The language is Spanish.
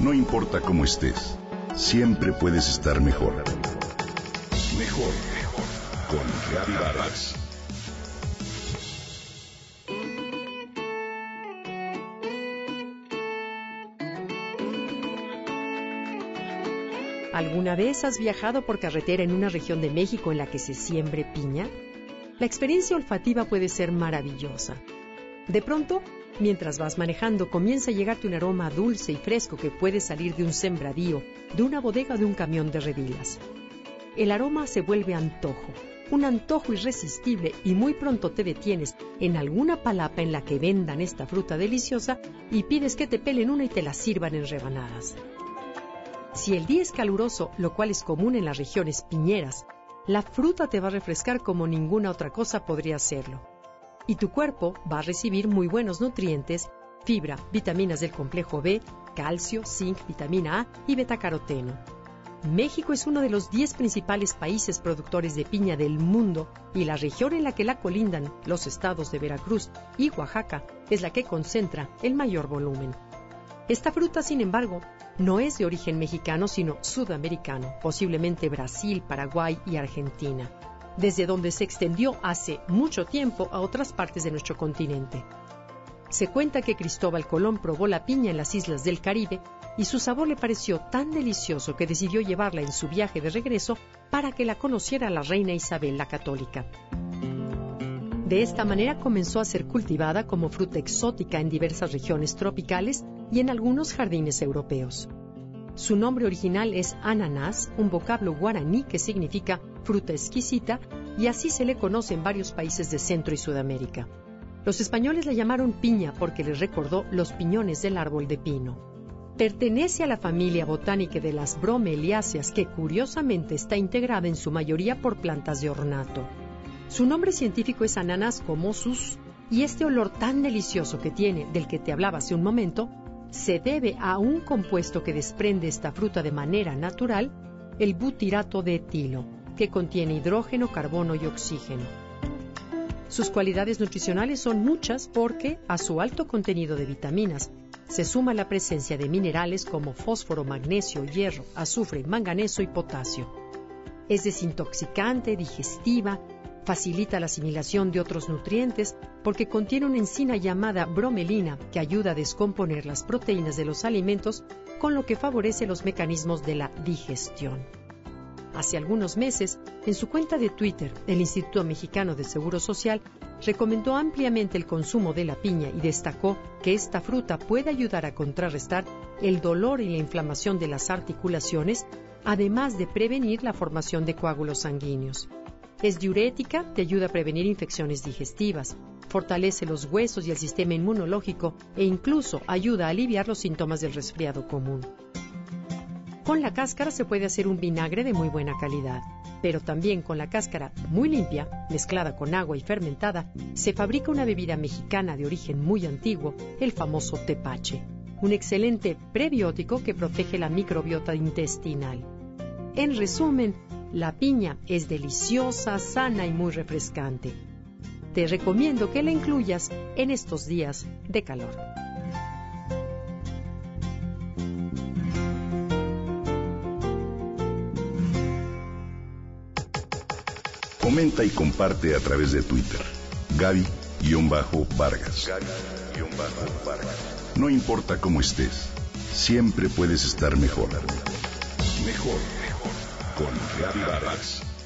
No importa cómo estés, siempre puedes estar mejor. Mejor, mejor. Con Reavivadas. ¿Alguna vez has viajado por carretera en una región de México en la que se siembre piña? La experiencia olfativa puede ser maravillosa. De pronto, mientras vas manejando, comienza a llegarte un aroma dulce y fresco que puede salir de un sembradío, de una bodega o de un camión de revilas. El aroma se vuelve antojo, un antojo irresistible y muy pronto te detienes en alguna palapa en la que vendan esta fruta deliciosa y pides que te pelen una y te la sirvan en rebanadas. Si el día es caluroso, lo cual es común en las regiones piñeras, la fruta te va a refrescar como ninguna otra cosa podría hacerlo. Y tu cuerpo va a recibir muy buenos nutrientes, fibra, vitaminas del complejo B, calcio, zinc, vitamina A y betacaroteno. México es uno de los 10 principales países productores de piña del mundo y la región en la que la colindan los estados de Veracruz y Oaxaca es la que concentra el mayor volumen. Esta fruta, sin embargo, no es de origen mexicano, sino sudamericano, posiblemente Brasil, Paraguay y Argentina, desde donde se extendió hace mucho tiempo a otras partes de nuestro continente. Se cuenta que Cristóbal Colón probó la piña en las islas del Caribe y su sabor le pareció tan delicioso que decidió llevarla en su viaje de regreso para que la conociera la reina Isabel la Católica. De esta manera comenzó a ser cultivada como fruta exótica en diversas regiones tropicales y en algunos jardines europeos. Su nombre original es ananas, un vocablo guaraní que significa fruta exquisita, y así se le conoce en varios países de Centro y Sudamérica. Los españoles la llamaron piña porque les recordó los piñones del árbol de pino. Pertenece a la familia botánica de las bromeliáceas que curiosamente está integrada en su mayoría por plantas de ornato. Su nombre científico es Ananas comosus y este olor tan delicioso que tiene, del que te hablaba hace un momento, se debe a un compuesto que desprende esta fruta de manera natural, el butirato de etilo, que contiene hidrógeno, carbono y oxígeno. Sus cualidades nutricionales son muchas porque, a su alto contenido de vitaminas, se suma la presencia de minerales como fósforo, magnesio, hierro, azufre, manganeso y potasio. Es desintoxicante, digestiva, Facilita la asimilación de otros nutrientes porque contiene una enzima llamada bromelina que ayuda a descomponer las proteínas de los alimentos, con lo que favorece los mecanismos de la digestión. Hace algunos meses, en su cuenta de Twitter, el Instituto Mexicano de Seguro Social recomendó ampliamente el consumo de la piña y destacó que esta fruta puede ayudar a contrarrestar el dolor y la inflamación de las articulaciones, además de prevenir la formación de coágulos sanguíneos. Es diurética, te ayuda a prevenir infecciones digestivas, fortalece los huesos y el sistema inmunológico e incluso ayuda a aliviar los síntomas del resfriado común. Con la cáscara se puede hacer un vinagre de muy buena calidad, pero también con la cáscara muy limpia, mezclada con agua y fermentada, se fabrica una bebida mexicana de origen muy antiguo, el famoso tepache, un excelente prebiótico que protege la microbiota intestinal. En resumen, la piña es deliciosa, sana y muy refrescante. Te recomiendo que la incluyas en estos días de calor. Comenta y comparte a través de Twitter. Gaby-Vargas. Vargas. No importa cómo estés, siempre puedes estar mejor. Mejor con Gaby Vargas.